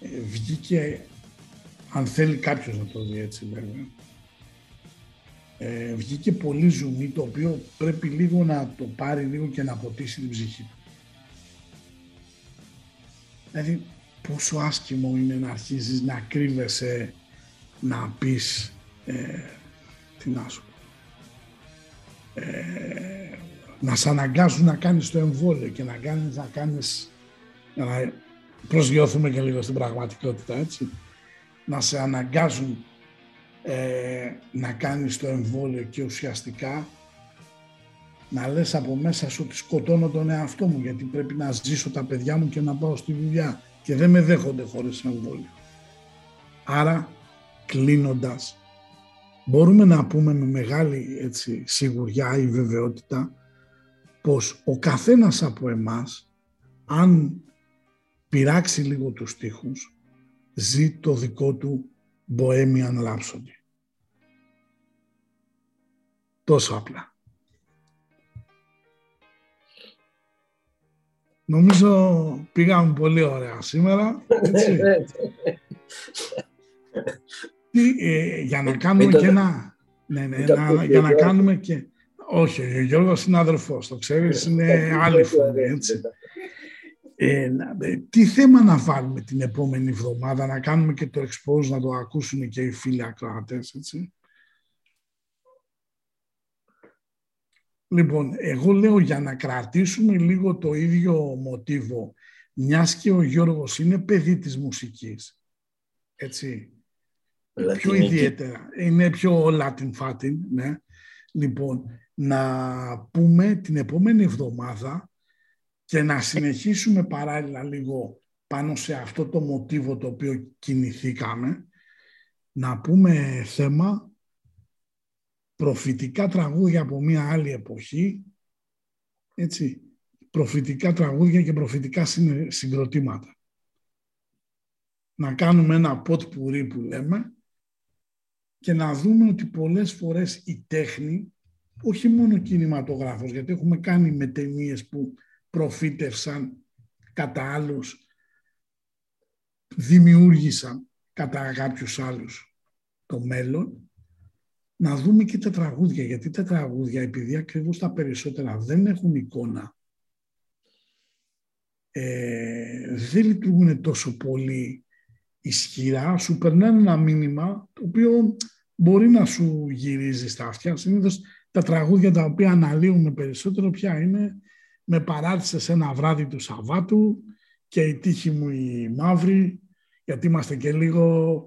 ε, βγήκε, αν θέλει κάποιος να το δει έτσι βέβαια, ε, βγήκε πολύ ζουμί το οποίο πρέπει λίγο να το πάρει λίγο και να ποτίσει την ψυχή του. Δηλαδή πόσο άσχημο είναι να αρχίζεις να κρύβεσαι να πεις ε, τι να σου πω ε, να σε αναγκάζουν να κάνεις το εμβόλιο και να κάνεις, να κάνεις για να προσγειωθούμε και λίγο στην πραγματικότητα, έτσι. Να σε αναγκάζουν ε, να κάνεις το εμβόλιο και ουσιαστικά να λες από μέσα σου ότι σκοτώνω τον εαυτό μου γιατί πρέπει να ζήσω τα παιδιά μου και να πάω στη δουλειά και δεν με δέχονται χωρίς εμβόλιο. Άρα, κλείνοντας, μπορούμε να πούμε με μεγάλη έτσι, σιγουριά ή βεβαιότητα πως ο καθένας από εμάς, αν πειράξει λίγο τους στίχους, ζει το δικό του Bohemian Rhapsody. Τόσο απλά. Νομίζω πήγαμε πολύ ωραία σήμερα. Έτσι. Τι, ε, για να κάνουμε Μην το- και ένα... Ναι, ναι, μην το να- πεις, για να Γιώργο. κάνουμε και... Όχι, ο Γιώργος είναι αδερφός, το ξέρεις, είναι άλλη φωνή, έτσι. Ε, να- ε, τι θέμα να βάλουμε την επόμενη εβδομάδα, να κάνουμε και το expose, να το ακούσουν και οι φίλοι ακροατές, έτσι. Λοιπόν, εγώ λέω για να κρατήσουμε λίγο το ίδιο μοτίβο, μιας και ο Γιώργος είναι παιδί της μουσικής, έτσι, πιο Λατινική. ιδιαίτερα, είναι πιο Latin Fatin, ναι. Λοιπόν, να πούμε την επόμενη εβδομάδα και να συνεχίσουμε παράλληλα λίγο πάνω σε αυτό το μοτίβο το οποίο κινηθήκαμε, να πούμε θέμα προφητικά τραγούδια από μια άλλη εποχή, έτσι, προφητικά τραγούδια και προφητικά συνε- συγκροτήματα. Να κάνουμε ένα ποτ πουρί που λέμε και να δούμε ότι πολλές φορές η τέχνη, όχι μόνο κινηματογράφος, γιατί έχουμε κάνει με ταινίες που προφήτευσαν κατά άλλους, δημιούργησαν κατά κάποιους άλλους το μέλλον, να δούμε και τα τραγούδια, γιατί τα τραγούδια, επειδή ακριβώς τα περισσότερα δεν έχουν εικόνα, ε, δεν λειτουργούν τόσο πολύ ισχυρά, σου περνάνε ένα μήνυμα το οποίο μπορεί να σου γυρίζει στα αυτιά. Συνήθως τα τραγούδια τα οποία αναλύουμε περισσότερο πια είναι με παράτησε σε ένα βράδυ του Σαββάτου και η τύχη μου η μαύρη, γιατί είμαστε και λίγο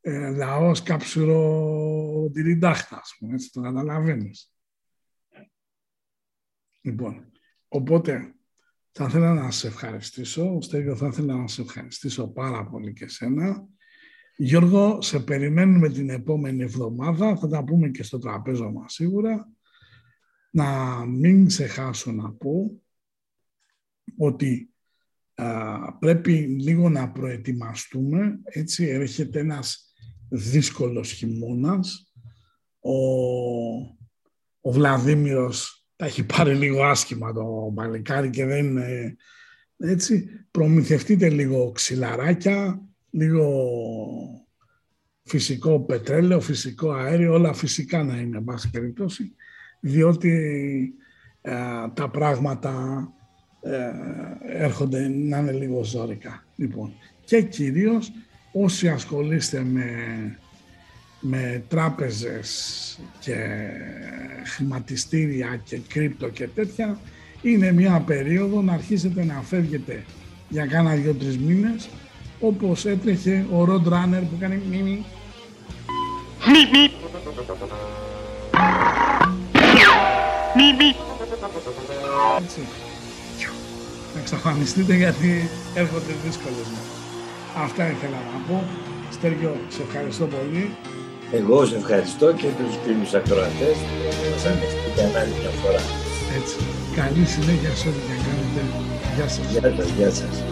ε, λαός κάψουρο τυριντάχτα, ας πούμε, έτσι το καταλαβαίνεις. Λοιπόν, οπότε θα ήθελα να σε ευχαριστήσω. Στέργιο, θα ήθελα να σε ευχαριστήσω πάρα πολύ και σένα. Γιώργο, σε περιμένουμε την επόμενη εβδομάδα. Θα τα πούμε και στο τραπέζο μας σίγουρα. Να μην ξεχάσω να πω ότι α, πρέπει λίγο να προετοιμαστούμε. Έτσι, έρχεται ένας δύσκολος χειμώνας. Ο, ο Βλαδίμηρος τα έχει πάρει λίγο άσχημα το παλικάρι και δεν είναι έτσι. Προμηθευτείτε λίγο ξυλαράκια, λίγο φυσικό πετρέλαιο, φυσικό αέριο, όλα φυσικά να είναι, εν πάση περιπτώσει, διότι ε, τα πράγματα ε, έρχονται να είναι λίγο ζώρικα. Λοιπόν, και κυρίως όσοι ασχολείστε με, με τράπεζες και χρηματιστήρια και κρύπτο και τέτοια, είναι μια περίοδο να αρχίσετε να φεύγετε για κάνα δύο-τρεις μήνες, όπως έτρεχε ο Road Runner που κάνει μίμη. Έτσι. Να εξαφανιστείτε γιατί έρχονται δύσκολες μέρες. Αυτά ήθελα να πω. Στέργιο, σε ευχαριστώ πολύ. Εγώ σε ευχαριστώ και τους φίλους ακροατές που μας ανεχτήκαν άλλη μια φορά. Έτσι. Καλή συνέχεια σε ό,τι και αν κάνετε. Γεια σας. Γεια σας, γεια σας.